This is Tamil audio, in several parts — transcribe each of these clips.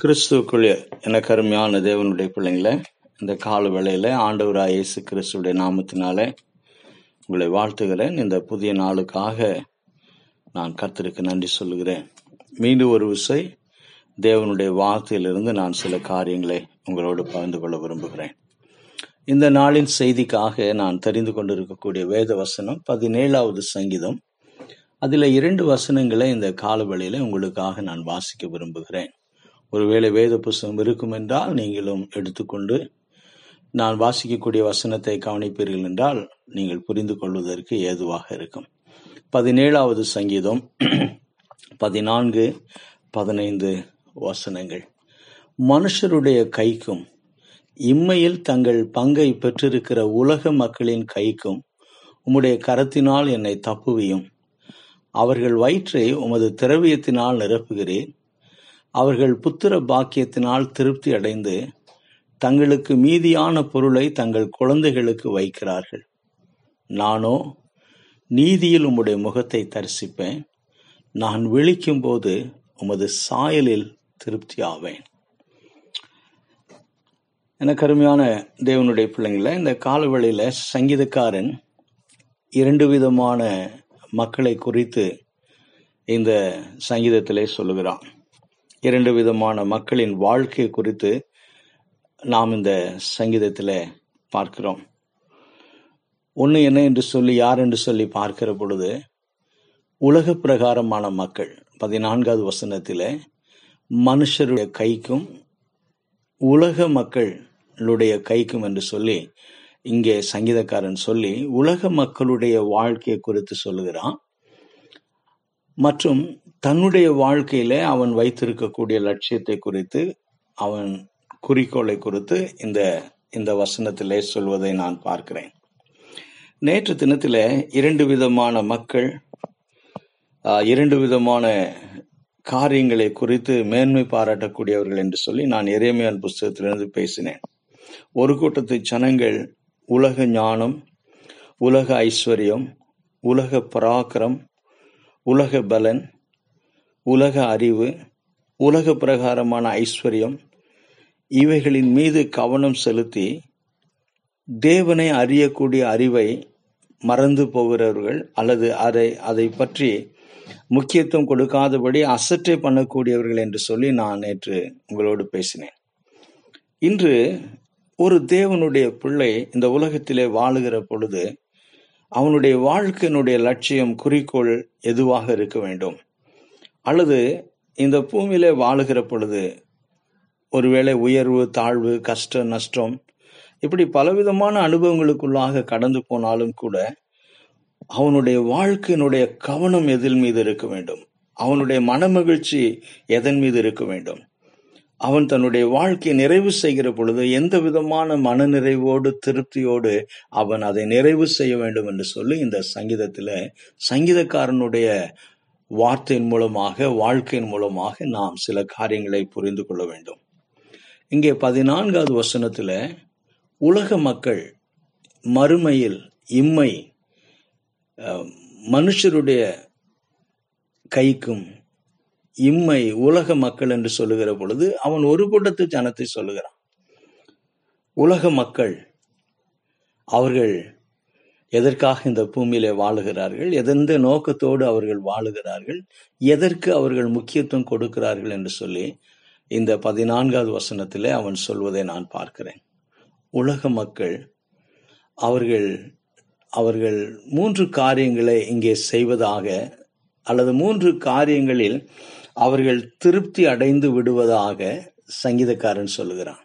கிறிஸ்துக்குள்ளே எனக்கு அருமையான தேவனுடைய பிள்ளைங்களை இந்த கால வேளையில் ஆண்டவராக இயேசு கிறிஸ்துடைய நாமத்தினால உங்களை வாழ்த்துகிறேன். இந்த புதிய நாளுக்காக நான் கர்த்தருக்கு நன்றி சொல்லுகிறேன். மீண்டும் ஒரு விசை தேவனுடைய வார்த்தையிலிருந்து நான் சில காரியங்களை உங்களோடு பகிர்ந்து கொள்ள விரும்புகிறேன். இந்த நாளின் செய்திக்காக நான் தெரிந்து கொண்டிருக்கக்கூடிய வேத வசனம் பதினேழாவது சங்கீதம். அதில் இரண்டு வசனங்களை இந்த காலவெளியில உங்களுக்காக நான் வாசிக்க விரும்புகிறேன். ஒருவேளை வேத புஸ்தகம் இருக்கும் என்றால் நீங்களும் எடுத்துக்கொண்டு நான் வாசிக்கக்கூடிய வசனத்தை கவனிப்பீர்கள் என்றால் நீங்கள் புரிந்து கொள்வதற்கு ஏதுவாக இருக்கும். பதினேழாவது சங்கீதம் பதினான்கு பதினைந்து வசனங்கள். மனுஷருடைய கைக்கும் இம்மையில் தங்கள் பங்கை பெற்றிருக்கிற உலக மக்களின் கைக்கும் உம்முடைய கரத்தினால் என்னை தப்புவியும். அவர்கள் வயிற்றை உமது திரவியத்தினால் நிரப்புகிறேன். அவர்கள் புத்திர பாக்கியத்தினால் திருப்தி அடைந்து தங்களுக்கு மீதியான பொருளை தங்கள் குழந்தைகளுக்கு வைக்கிறார்கள். நானோ நீதியில் உம்முடைய முகத்தை தரிசிப்பேன். நான் விழிக்கும் போது உமது சாயலில் திருப்தி ஆவேன் எனக்கு அருமையான தேவனுடைய பிள்ளைங்கள இந்த காலவெளியில் சங்கீதக்காரன் இரண்டு விதமான மக்களை குறித்து இந்த சங்கீதத்திலே சொல்லுகிறான். இரண்டு விதமான மக்களின் வாழ்க்கை குறித்து நாம் இந்த சங்கீதத்தில் பார்க்கிறோம். ஒன்று என்ன என்று சொல்லி யார் என்று சொல்லி பார்க்கிற பொழுது உலக பிரகாரமான மக்கள் பதினான்காவது வசனத்தில் மனுஷருடைய கைக்கும் உலக மக்களுடைய கைக்கும் என்று சொல்லி இங்கே சங்கீதக்காரன் சொல்லி உலக மக்களுடைய வாழ்க்கையை குறித்து சொல்லுகிறான். மற்றும் தன்னுடைய வாழ்க்கையில அவன் வைத்திருக்கக்கூடிய லட்சியத்தை குறித்து அவன் குறிக்கோளை குறித்து இந்த இந்த வசனத்திலே சொல்வதை நான் பார்க்கிறேன். நேற்று தினத்தில் இரண்டு விதமான மக்கள் இரண்டு விதமான காரியங்களை குறித்து மேன்மை பாராட்டக்கூடியவர்கள் என்று சொல்லி நான் எரேமியான் புஸ்தகத்திலிருந்து பேசினேன். ஒரு கூட்டத்து ஜனங்கள் உலக ஞானம் உலக ஐஸ்வர்யம் உலக பராக்கிரம் உலக பலன் உலக அறிவு உலக பிரகாரமான ஐஸ்வர்யம் இவைகளின் மீது கவனம் செலுத்தி தேவனை அறியக்கூடிய அறிவை மறந்து போகிறவர்கள் அல்லது அதை அதை பற்றி முக்கியத்துவம் கொடுக்காதபடி அசட்டை பண்ணக்கூடியவர்கள் என்று சொல்லி நான் நேற்று உங்களோடு பேசினேன். இன்று ஒரு தேவனுடைய பிள்ளை இந்த உலகத்திலே வாழுகிற பொழுது அவனுடைய வாழ்க்கையினுடைய லட்சியம் குறிக்கோள் எதுவாக இருக்க வேண்டும்? அல்லது இந்த பூமியிலே வாழுகிற பொழுது ஒருவேளை உயர்வு தாழ்வு கஷ்டம் நஷ்டம் இப்படி பலவிதமான அனுபவங்களுக்குள்ளாக கடந்து போனாலும் கூட அவனுடைய வாழ்க்கையினுடைய கவனம் எதில் மீது இருக்க வேண்டும்? அவனுடைய மனமகிழ்ச்சி எதன் மீது இருக்க வேண்டும்? அவன் தன்னுடைய வாழ்க்கையை நிறைவு செய்கிற பொழுது எந்த விதமான மனநிறைவோடு திருப்தியோடு அவன் அதை நிறைவு செய்ய வேண்டும் என்று சொல்லி இந்த சங்கீதத்தில் சங்கீதக்காரனுடைய வார்த்தையின் மூலமாக வாழ்க்கையின் மூலமாக நாம் சில காரியங்களை புரிந்து கொள்ள வேண்டும். இங்கே பதினான்காவது வசனத்தில் உலக மக்கள் மறுமையில் இம்மை மனுஷருடைய கைக்கும் இம்மை உலக மக்கள் என்று சொல்லுகிற பொழுது அவன் ஒரு கூட்டத்து ஜனத்தை சொல்லுகிறான். உலக மக்கள் அவர்கள் எதற்காக இந்த பூமியிலே வாழுகிறார்கள்? எதெந்த நோக்கத்தோடு அவர்கள் வாழுகிறார்கள்? எதற்கு அவர்கள் முக்கியத்துவம் கொடுக்கிறார்கள் என்று சொல்லி இந்த பதினான்காவது வசனத்திலே அவன் சொல்வதை நான் பார்க்கிறேன். உலக மக்கள் அவர்கள் அவர்கள் மூன்று காரியங்களை இங்கே செய்வதாக அல்லது மூன்று காரியங்களில் அவர்கள் திருப்தி அடைந்து விடுவதாக சங்கீதக்காரன் சொல்லுகிறான்.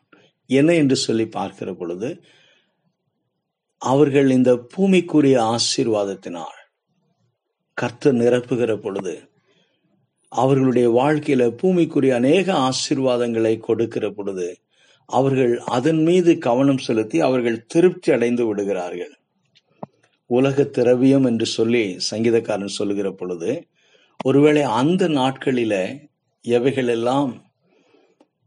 என்ன என்று சொல்லி பார்க்கிற பொழுது அவர்கள் இந்த பூமிக்குரிய ஆசீர்வாதத்தினால் கர்த்தர் நிரப்புகிற பொழுது அவர்களுடைய வாழ்க்கையில பூமிக்குரிய அநேக ஆசீர்வாதங்களை கொடுக்கிற பொழுது அவர்கள் அதன் மீது கவனம் செலுத்தி அவர்கள் திருப்தி அடைந்து விடுகிறார்கள். உலக திரவியம் என்று சொல்லி சங்கீதக்காரன் சொல்லுகிற பொழுது ஒருவேளை அந்த நாட்களில எவைகளெல்லாம்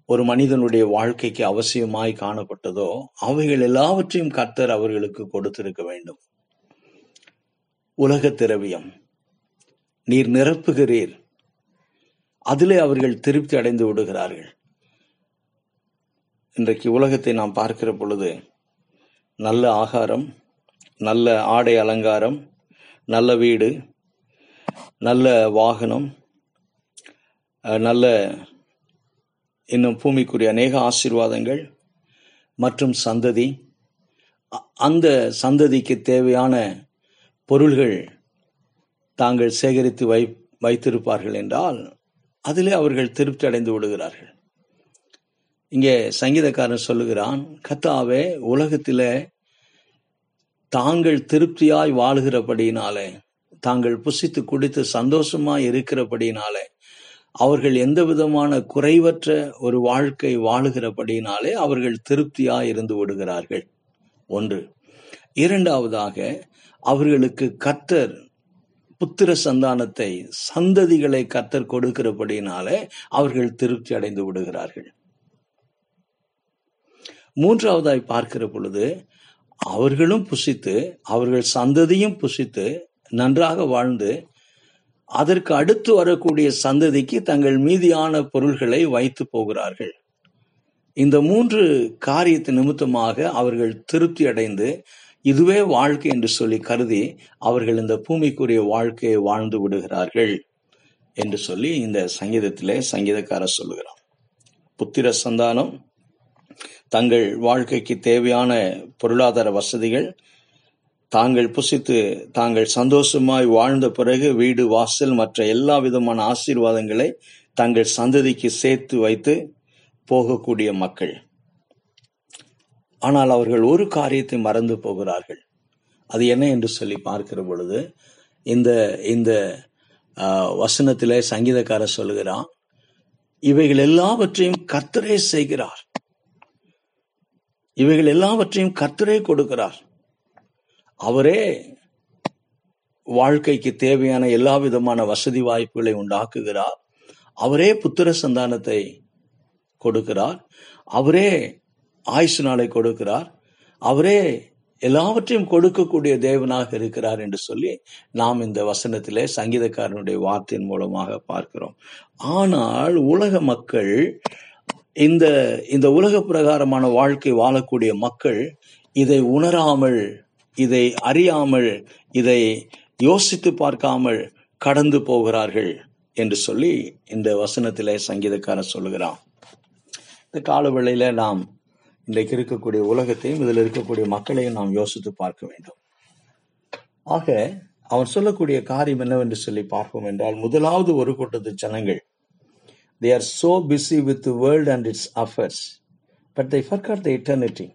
ஒரு மனிதனுடைய வாழ்க்கைக்கு அவசியமாய் காணப்பட்டதோ அவைகள் எல்லாவற்றையும் கர்த்தர் அவர்களுக்கு கொடுத்திருக்க வேண்டும். உலக திரவியம் நீர் நிரப்புகிறீர். அதிலே அவர்கள் திருப்தி அடைந்து விடுகிறார்கள். இன்றைக்கு உலகத்தை நாம் பார்க்கிற பொழுது நல்ல ஆகாரம் நல்ல ஆடை அலங்காரம் நல்ல வீடு நல்ல வாகனம் நல்ல இன்னும் பூமிக்குரிய அநேக ஆசீர்வாதங்கள் மற்றும் சந்ததி. அ- அந்த சந்ததிக்கு தேவையான பொருள்கள் தாங்கள் சேகரித்து வை வைத்திருப்பார்கள் என்றால் அதிலே அவர்கள் திருப்தி அடைந்து விடுகிறார்கள். இங்கே சங்கீதக்காரன் சொல்லுகிறான் கத்தாவே உலகத்திலே தாங்கள் திருப்தியாய் வாழுகிறபடியினாலே தாங்கள் புசித்து குடித்து சந்தோஷமா இருக்கிறபடினாலே அவர்கள் எந்த விதமான குறைவற்ற ஒரு வாழ்க்கை வாழுகிறபடியினாலே அவர்கள் திருப்தியா இருந்து விடுகிறார்கள். ஒன்று. இரண்டாவதாக அவர்களுக்கு கர்த்தர் புத்திர சந்தானத்தை சந்ததிகளை கர்த்தர் கொடுக்கிறபடினாலே அவர்கள் திருப்தி அடைந்து விடுகிறார்கள். மூன்றாவதாய் பார்க்கிற பொழுது அவர்களும் புசித்து அவர்கள் சந்ததியும் புசித்து நன்றாக வாழ்ந்து அதற்கு அடுத்து வரக்கூடிய சந்ததிக்கு தங்கள் மீதியான பொருள்களை வைத்து போகிறார்கள். இந்த மூன்று காரியத்தை நிமித்தமாக அவர்கள் திருப்தி அடைந்து இதுவே வாழ்க்கை என்று சொல்லி கருதி அவர்கள் இந்த பூமிக்குரிய வாழ்க்கையை வாழ்ந்து விடுகிறார்கள் என்று சொல்லி இந்த சங்கீதத்திலே சங்கீதக்காரர் சொல்லுகிறான் புத்திர சந்தானம் தங்கள் வாழ்க்கைக்கு தேவையான பொருளாதார வசதிகள் தாங்கள் புசித்து தாங்கள் சந்தோஷமாய் வாழ்ந்த பிறகு வீடு வாசல் மற்ற எல்லா விதமான ஆசீர்வாதங்களை தங்கள் சந்ததிக்கு சேர்த்து வைத்து போகக்கூடிய மக்கள். ஆனால் அவர்கள் ஒரு காரியத்தை மறந்து போகிறார்கள். அது என்ன என்று சொல்லி பார்க்கிற பொழுது இந்த இந்த வசனத்தில் வசனத்திலே சங்கீதக்காரர் சொல்கிறான் இவைகள் எல்லாவற்றையும் கர்த்தரே செய்கிறார். இவைகள் எல்லாவற்றையும் கர்த்தரே கொடுக்கிறார். அவரே வாழ்க்கைக்கு தேவையான எல்லா விதமான வசதி வாய்ப்புகளை உண்டாக்குகிறார். அவரே புத்திர சந்தானத்தை கொடுக்கிறார். அவரே ஆயுசு நாளை கொடுக்கிறார். அவரே எல்லாவற்றையும் கொடுக்கக்கூடிய தேவனாக இருக்கிறார் என்று சொல்லி நாம் இந்த வசனத்திலே சங்கீதக்காரனுடைய வார்த்தையின் மூலமாக பார்க்கிறோம். ஆனால் உலக மக்கள் இந்த இந்த உலக பிரகாரமான வாழ்க்கை வாழக்கூடிய மக்கள் இதை உணராமல் இதை அறியாமல் இதை யோசித்து பார்க்காமல் கடந்து போகிறார்கள் என்று சொல்லி இந்த வசனத்திலே சங்கீதக்காரர் சொல்லுகிறான். இந்த கால வேளையில நாம் இன்றைக்கு இருக்கக்கூடிய உலகத்தையும் இதில் இருக்கக்கூடிய மக்களையும் நாம் யோசித்து பார்க்க வேண்டும். ஆக அவர் சொல்லக்கூடிய காரியம் என்னவென்று சொல்லி பார்ப்போம் என்றால் முதலாவது ஒரு கூட்டத்து ஜனங்கள் they are so busy with world and its affairs but they they the eternity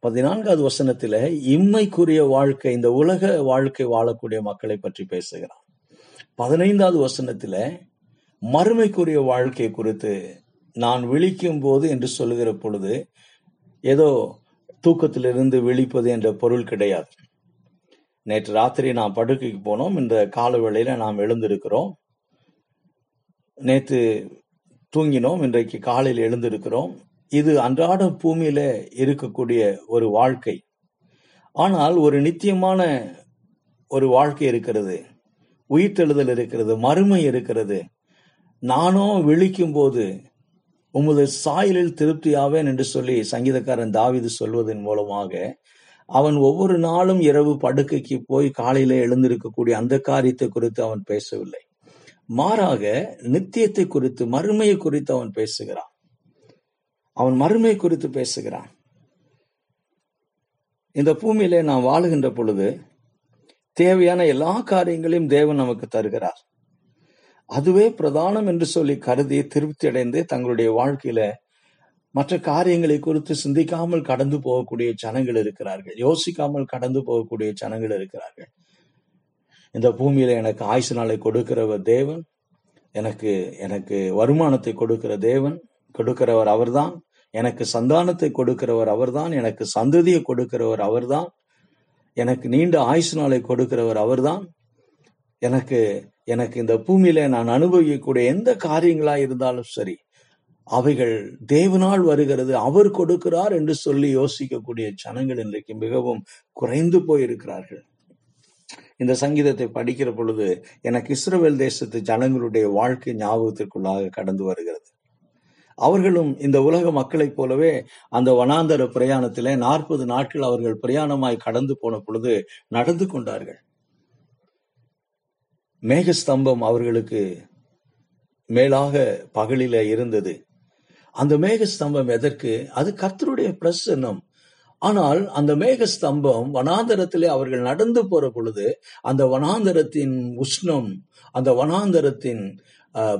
பதினான்காவது வசனத்துல இம்மைக்குரிய வாழ்க்கை இந்த உலக வாழ்க்கை வாழக்கூடிய மக்களை பற்றி பேசுகிறார். பதினைந்தாவது வசனத்துல மறுமைக்குரிய வாழ்க்கை குறித்து நான் விழிக்கும் போது என்று சொல்லுகிற பொழுது ஏதோ தூக்கத்திலிருந்து விழிப்பது என்ற பொருள் கிடையாது. நேற்று ராத்திரி நாம் படுக்கைக்கு போனோம். இந்த கால வேளையில நாம் எழுந்திருக்கிறோம். நேற்று தூங்கினோம். இன்றைக்கு காலையில் எழுந்திருக்கிறோம். இது அன்றாட பூமியில இருக்கக்கூடிய ஒரு வாழ்க்கை. ஆனால் ஒரு நித்தியமான ஒரு வாழ்க்கை இருக்கிறது. உயிர்த்தெழுதல் இருக்கிறது மறுமை இருக்கிறது. நானோ விழிக்கும் போது உமது சாயலில் திருப்தியாவேன் என்று சொல்லி சங்கீதக்காரன் தாவீது சொல்வதன் மூலமாக அவன் ஒவ்வொரு நாளும் இரவு படுக்கைக்கு போய் காலையில எழுந்திருக்கக்கூடிய அந்த காரியத்தை குறித்து அவன் பேசவில்லை. மாறாக நித்தியத்தை குறித்து மறுமையை குறித்து அவன் பேசுகிறான். அவன் மறுமை குறித்து பேசுகிறான். இந்த பூமியிலே நாம் வாழுகின்ற பொழுது தேவையான எல்லா காரியங்களையும் தேவன் நமக்கு தருகிறார். அதுவே பிரதானம் என்று சொல்லி கருதி திருப்தி அடைந்து தங்களுடைய வாழ்க்கையில மற்ற காரியங்களை குறித்து சிந்திக்காமல் கடந்து போகக்கூடிய ஜனங்கள் இருக்கிறார்கள். யோசிக்காமல் கடந்து போகக்கூடிய ஜனங்கள் இருக்கிறார்கள். இந்த பூமியில எனக்கு ஆயுசு நாளை கொடுக்கிறவர் தேவன் எனக்கு எனக்கு வருமானத்தை கொடுக்கிற தேவன் கொடுக்கிறவர் அவர்தான். எனக்கு சந்தானத்தை கொடுக்கிறவர் அவர்தான் எனக்கு சந்ததியை கொடுக்கிறவர் அவர்தான் எனக்கு நீண்ட ஆயுசு நாளை கொடுக்கிறவர் அவர்தான். எனக்கு எனக்கு இந்த பூமியில நான் அனுபவிக்கக்கூடிய எந்த காரியங்களா இருந்தாலும் சரி அவைகள் தேவனால் வருகிறது அவர் கொடுக்கிறார் என்று சொல்லி யோசிக்கக்கூடிய ஜனங்கள் இன்றைக்கு மிகவும் குறைந்து போயிருக்கிறார்கள். இந்த சங்கீதத்தை படிக்கிற பொழுது எனக்கு இஸ்ரவேல் தேசத்து ஜனங்களுடைய வாழ்க்கை ஞாபகத்திற்குள்ளாக கடந்து வருகிறது. அவர்களும் இந்த உலக மக்களைப் போலவே அந்த வனாந்தர பிரயாணத்திலே நாற்பது நாட்கள் அவர்கள் பிரயாணமாய் கடந்து போன பொழுது நடந்து கொண்டார்கள். மேகஸ்தம்பம் அவர்களுக்கு மேலாக பகலில இருந்தது. அந்த மேகஸ்தம்பம் எதற்கு? அது கர்த்தருடைய பிரசன்னம் ஆனால் அந்த மேகஸ்தம்பம் வனாந்தரத்திலே அவர்கள் நடந்து போற பொழுது அந்த வனாந்தரத்தின் உஷ்ணம் அந்த வனாந்தரத்தின்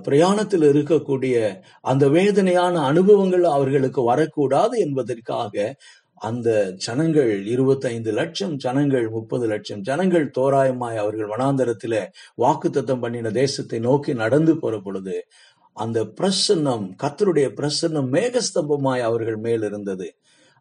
பிரயாணத்தில் இருக்கக்கூடிய அந்த வேதனையான அனுபவங்கள் அவர்களுக்கு வரக்கூடாது என்பதற்காக அந்த ஜனங்கள் இருபத்தைந்து லட்சம் ஜனங்கள் முப்பது லட்சம் ஜனங்கள் தோராயமாய் அவர்கள் வனாந்தரத்திலே வாக்குத்தத்தம் பண்ணின தேசத்தை நோக்கி நடந்து போற பொழுது அந்த பிரசன்னம் கத்தருடைய பிரசன்னம் மேகஸ்தம்பமாய் அவர்கள் மேல் இருந்தது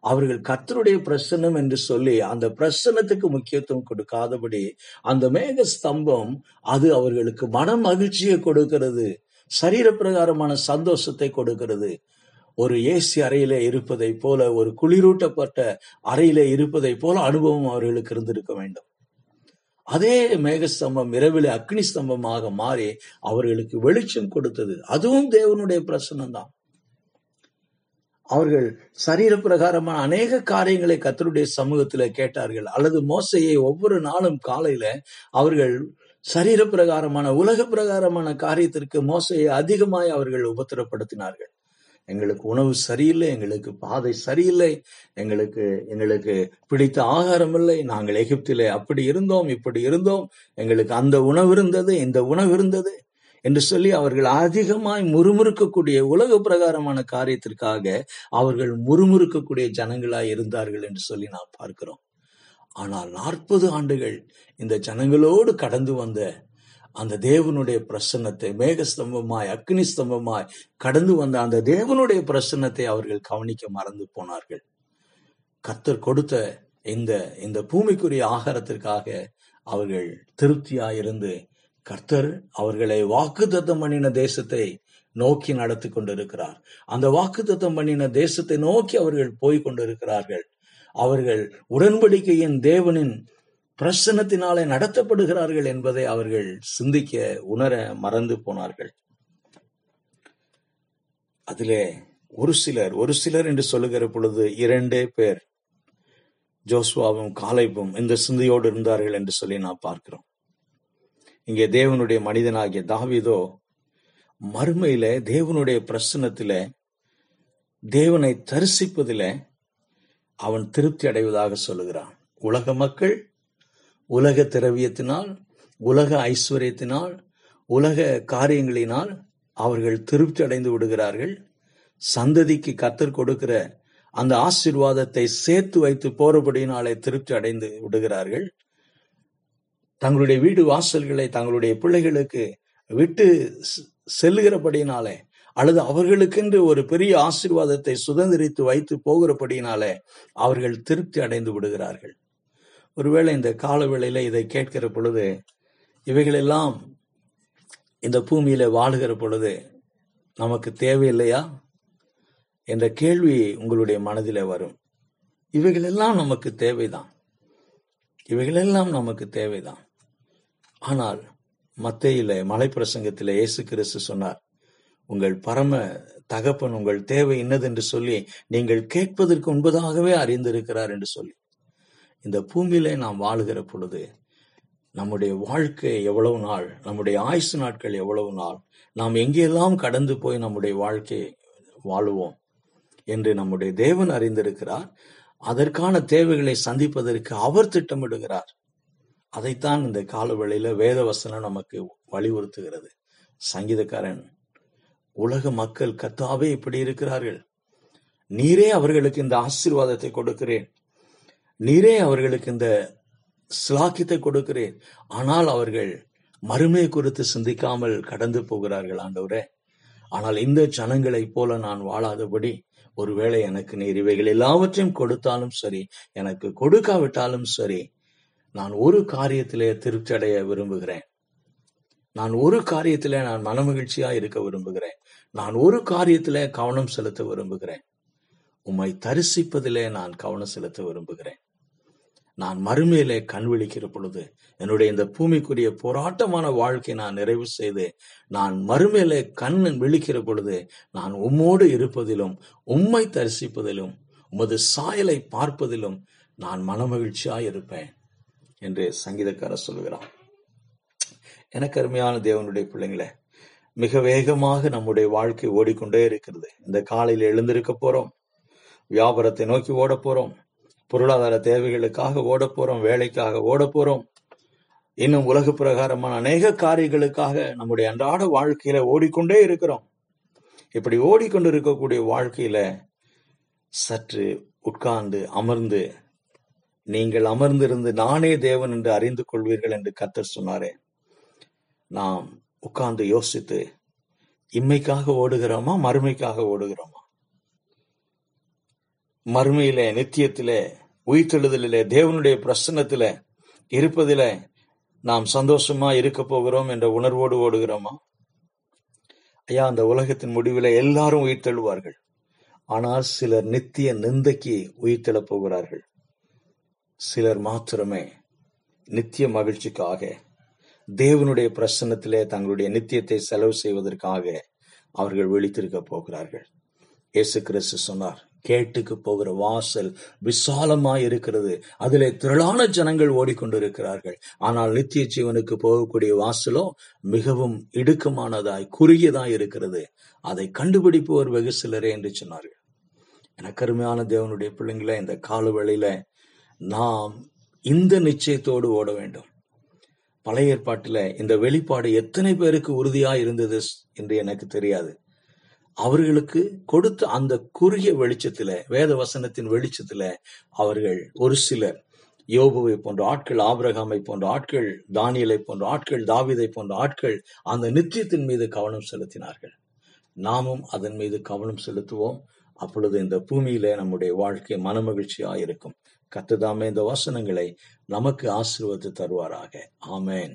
அவர்கள் கத்தருடைய பிரசன்னம் என்று சொல்லி அந்த பிரசன்னத்துக்கு முக்கியத்துவம் கொடுக்காதபடி அந்த மேக ஸ்தம்பம் அது அவர்களுக்கு மன மகிழ்ச்சியை கொடுக்கிறது. சரீரப்பிரகாரமான சந்தோஷத்தை கொடுக்கிறது. ஒரு ஏசி அறையில இருப்பதை போல ஒரு குளிரூட்டப்பட்ட அறையில இருப்பதை போல அனுபவம் அவர்களுக்கு இருந்திருக்க வேண்டும். அதே மேகஸ்தம்பம் இரவில் அக்னி ஸ்தம்பமாக மாறி அவர்களுக்கு வெளிச்சம் கொடுத்தது. அதுவும் தேவனுடைய பிரசனம் தான் அவர்கள் சரீர பிரகாரமான அநேக காரியங்களை கத்தருடைய சமூகத்துல கேட்டார்கள். அல்லது மோசையை ஒவ்வொரு நாளும் காலையில அவர்கள் சரீர பிரகாரமான உலக பிரகாரமான காரியத்திற்கு மோசையை அதிகமாய் அவர்கள் உபத்திரப்படுத்தினார்கள். எங்களுக்கு உணவு சரியில்லை எங்களுக்கு பாதை சரியில்லை எங்களுக்கு எங்களுக்கு பிடித்த ஆகாரம் இல்லை நாங்கள் எகிப்திலே அப்படி இருந்தோம் இப்படி இருந்தோம் எங்களுக்கு அந்த உணவு இருந்தது இந்த உணவு இருந்தது. என்று சொல்லி அவர்கள் அதிகமாய் முறுமுறுக்கக்கூடிய உலக பிரகாரமான காரியத்திற்காக அவர்கள் முறுமுறுக்கக்கூடிய ஜனங்களாய் இருந்தார்கள் என்று சொல்லி நாம் பார்க்கிறோம். ஆனால் நாற்பது ஆண்டுகள் இந்த ஜனங்களோடு கடந்து வந்த அந்த தேவனுடைய பிரசன்னத்தை மேகஸ்தம்பமாய் அக்னி ஸ்தம்பமாய் கடந்து வந்த அந்த தேவனுடைய பிரசன்னத்தை அவர்கள் கவனிக்க மறந்து போனார்கள். கத்தர் கொடுத்த இந்த இந்த பூமிக்குரிய ஆகாரத்திற்காக அவர்கள் திருப்தியாயிருந்து கர்த்தர் அவர்களை வாக்குத்தத்தம் பண்ணின தேசத்தை நோக்கி நடத்தி கொண்டிருக்கிறார். அந்த வாக்குத்தத்தம் பண்ணின தேசத்தை நோக்கி அவர்கள் போய் கொண்டிருக்கிறார்கள். அவர்கள் உடன்படிக்கையின் தேவனின் பிரசன்னத்தினாலே நடத்தப்படுகிறார்கள் என்பதை அவர்கள் சிந்திக்க உணர மறந்து போனார்கள். அதிலே ஒரு சிலர் ஒரு சிலர் என்று சொல்லுகிற பொழுது இரண்டே பேர் ஜோஸ்வாவும் காலைப்பும் இந்த சிந்தையோடு இருந்தார்கள் என்று சொல்லி நான் பார்க்கிறோம். இங்கே தேவனுடைய மனிதனாகிய தாவிதோ மறுமையில தேவனுடைய பிரசனத்தில தேவனை தரிசிப்பதில அவன் திருப்தி அடைவதாக சொல்லுகிறான். உலக மக்கள் உலக திரவியத்தினால் உலக ஐஸ்வர்யத்தினால் உலக காரியங்களினால் அவர்கள் திருப்தி அடைந்து விடுகிறார்கள். சந்ததிக்கு கத்தர் கொடுக்கிற அந்த ஆசீர்வாதத்தை சேர்த்து வைத்து போறபடியினாலே திருப்தி அடைந்து விடுகிறார்கள். தங்களுடைய வீடு வாசல்களை தங்களுடைய பிள்ளைகளுக்கு விட்டு செல்லுகிறபடினாலே செல்லுகிறபடியினாலே அல்லது அவர்களுக்கென்று ஒரு பெரிய ஆசீர்வாதத்தை சுதந்திரித்து வைத்து போகிறபடியினாலே அவர்கள் திருப்தி அடைந்து விடுகிறார்கள். ஒருவேளை இந்த காலவேளையில இதை கேட்கிற பொழுது இவைகளெல்லாம் இந்த பூமியில வாழுகிற பொழுது நமக்கு தேவையில்லையா? என்ற கேள்வி உங்களுடைய மனதில் வரும். இவைகளெல்லாம் நமக்கு தேவைதான். இவைகளெல்லாம் நமக்கு தேவைதான். ஆனால் மத்தையில மலைப்பிரசங்கத்தில் இயேசு கிறிஸ்து சொன்னார் உங்கள் பரம தகப்பன் உங்கள் தேவை இன்னதென்று சொல்லி நீங்கள் கேட்பதற்கு முன்பதாகவே அறிந்திருக்கிறார் என்று சொல்லி. இந்த பூமியிலே நாம் வாழுகிற பொழுது நம்முடைய வாழ்க்கை எவ்வளவு நாள் நம்முடைய ஆயுசு நாட்கள் எவ்வளவு நாள் நாம் எங்கெல்லாம் கடந்து போய் நம்முடைய வாழ்க்கையை வாழுவோம் என்று நம்முடைய தேவன் அறிந்திருக்கிறார் அதற்கான தேவைகளை சந்திப்பதற்கு அவர் திட்டமிடுகிறார். அதைத்தான் இந்த காலவெளியில வேதவசனம் நமக்கு வலியுறுத்துகிறது. சங்கீதக்காரன் உலக மக்கள் கத்தாவே இப்படி இருக்கிறார்கள். நீரே அவர்களுக்கு இந்த ஆசீர்வாதத்தை கொடுக்கிறேன். நீரே அவர்களுக்கு இந்த சிலாக்கியத்தை கொடுக்கிறேன். ஆனால் அவர்கள் மறுமை குறித்து சிந்திக்காமல் கடந்து போகிறார்கள் ஆண்டவரே. ஆனால் இந்த ஜனங்களைப் போல நான் வாழாதபடி ஒருவேளை எனக்கு நீர் இவைகள் எல்லாவற்றையும் கொடுத்தாலும் சரி எனக்கு கொடுக்காவிட்டாலும் சரி நான் ஒரு காரியத்திலே திருப்தி அடைய விரும்புகிறேன். நான் ஒரு காரியத்திலே நான் மனமகிழ்ச்சியா இருக்க விரும்புகிறேன். நான் ஒரு காரியத்திலே கவனம் செலுத்த விரும்புகிறேன். உம்மை தரிசிப்பதிலே நான் கவனம் செலுத்த விரும்புகிறேன். நான் மறுமையிலே கண் விழிக்கிற பொழுது என்னுடைய இந்த பூமிக்குரிய போராட்டமான வாழ்க்கை நான் நிறைவு செய்து நான் மறுமையிலே கண் விழிக்கிற பொழுது நான் உம்மோடு இருப்பதிலும் உம்மை தரிசிப்பதிலும் உமது சாயலை பார்ப்பதிலும் நான் மனமகிழ்ச்சியாய் இருப்பேன். என்று சங்கீதக்காரர் சொல்லுகிறான். எனக்கு அருமையான தேவனுடைய பிள்ளைங்களே மிக வேகமாக நம்முடைய வாழ்க்கை ஓடிக்கொண்டே இருக்கிறது. இந்த காலையில் எழுந்திருக்க போறோம் வியாபாரத்தை நோக்கி ஓட போறோம் பொருளாதார தேவைகளுக்காக ஓட போறோம் வேலைக்காக ஓட போறோம். இன்னும் உலக பிரகாரமான அநேக காரியங்களுக்காக நம்முடைய அன்றாட வாழ்க்கையில ஓடிக்கொண்டே இருக்கிறோம். இப்படி ஓடிக்கொண்டு இருக்கக்கூடிய வாழ்க்கையில சற்று உட்கார்ந்து அமர்ந்து நீங்கள் அமர்ந்திருந்து நானே தேவன் என்று அறிந்து கொள்வீர்கள் என்று கத்தர் சொன்னாரே. நாம் உட்கார்ந்து யோசித்து இம்மைக்காக ஓடுகிறோமா மறுமைக்காக ஓடுகிறோமா? மறுமையிலே நித்தியத்திலே உயிர்த்தெழுதலிலே தேவனுடைய பிரசன்னத்தில இருப்பதில நாம் சந்தோஷமா இருக்க போகிறோம் என்ற உணர்வோடு ஓடுகிறோமா? ஐயா அந்த உலகத்தின் முடிவில் எல்லாரும் உயிர்த்தெழுவார்கள். ஆனால் சிலர் நித்திய நிந்தைக்கு உயிர்த்தெழப் போகிறார்கள். சிலர் மாத்திரமே நித்திய மகிழ்ச்சிக்காக தேவனுடைய பிரசன்னத்திலே தங்களுடைய நித்தியத்தை செலவு செய்வதற்காக அவர்கள் விழித்திருக்க போகிறார்கள். இயேசு கிறிஸ்து சொன்னார் கேட்டுக்கு போகிற வாசல் விசாலமாய் இருக்கிறது. அதிலே திரளான ஜனங்கள் ஓடிக்கொண்டிருக்கிறார்கள். ஆனால் நித்திய ஜீவனுக்கு போகக்கூடிய வாசலோ மிகவும் இடுக்கமானதாய் குறுகியதாய் இருக்கிறது. அதை கண்டுபிடிப்பவர் வெகு சிலரே என்று சொன்னார்கள். எனக்கு அருமையான தேவனுடைய பிள்ளைங்களே இந்த கால வேளையில நாம் இந்த நிச்சயத்தோடு ஓட வேண்டும். பழைய ஏற்பாட்டில் இந்த வெளிப்பாடு எத்தனை பேருக்கு உறுதியா இருந்தது என்று எனக்கு தெரியாது. அவர்களுக்கு கொடுத்த அந்த குறுகிய வெளிச்சத்தில் வேத வசனத்தின் வெளிச்சத்தில் அவர்கள் ஒரு சிலர். யோபுவை போன்ற ஆட்கள் ஆபிரகாமை போன்ற ஆட்கள் தானியலை போன்ற ஆட்கள் தாவிதை போன்ற ஆட்கள் அந்த நித்தியத்தின் மீது கவனம் செலுத்தினார்கள். நாமும் அதன் மீது கவனம் செலுத்துவோம். அப்பொழுது இந்த பூமியில நம்முடைய வாழ்க்கை மனமகிழ்ச்சியா இருக்கும். கத்துதாமே இந்த வசனங்களை நமக்கு ஆசீர்வத்து தருவாராக. ஆமேன்.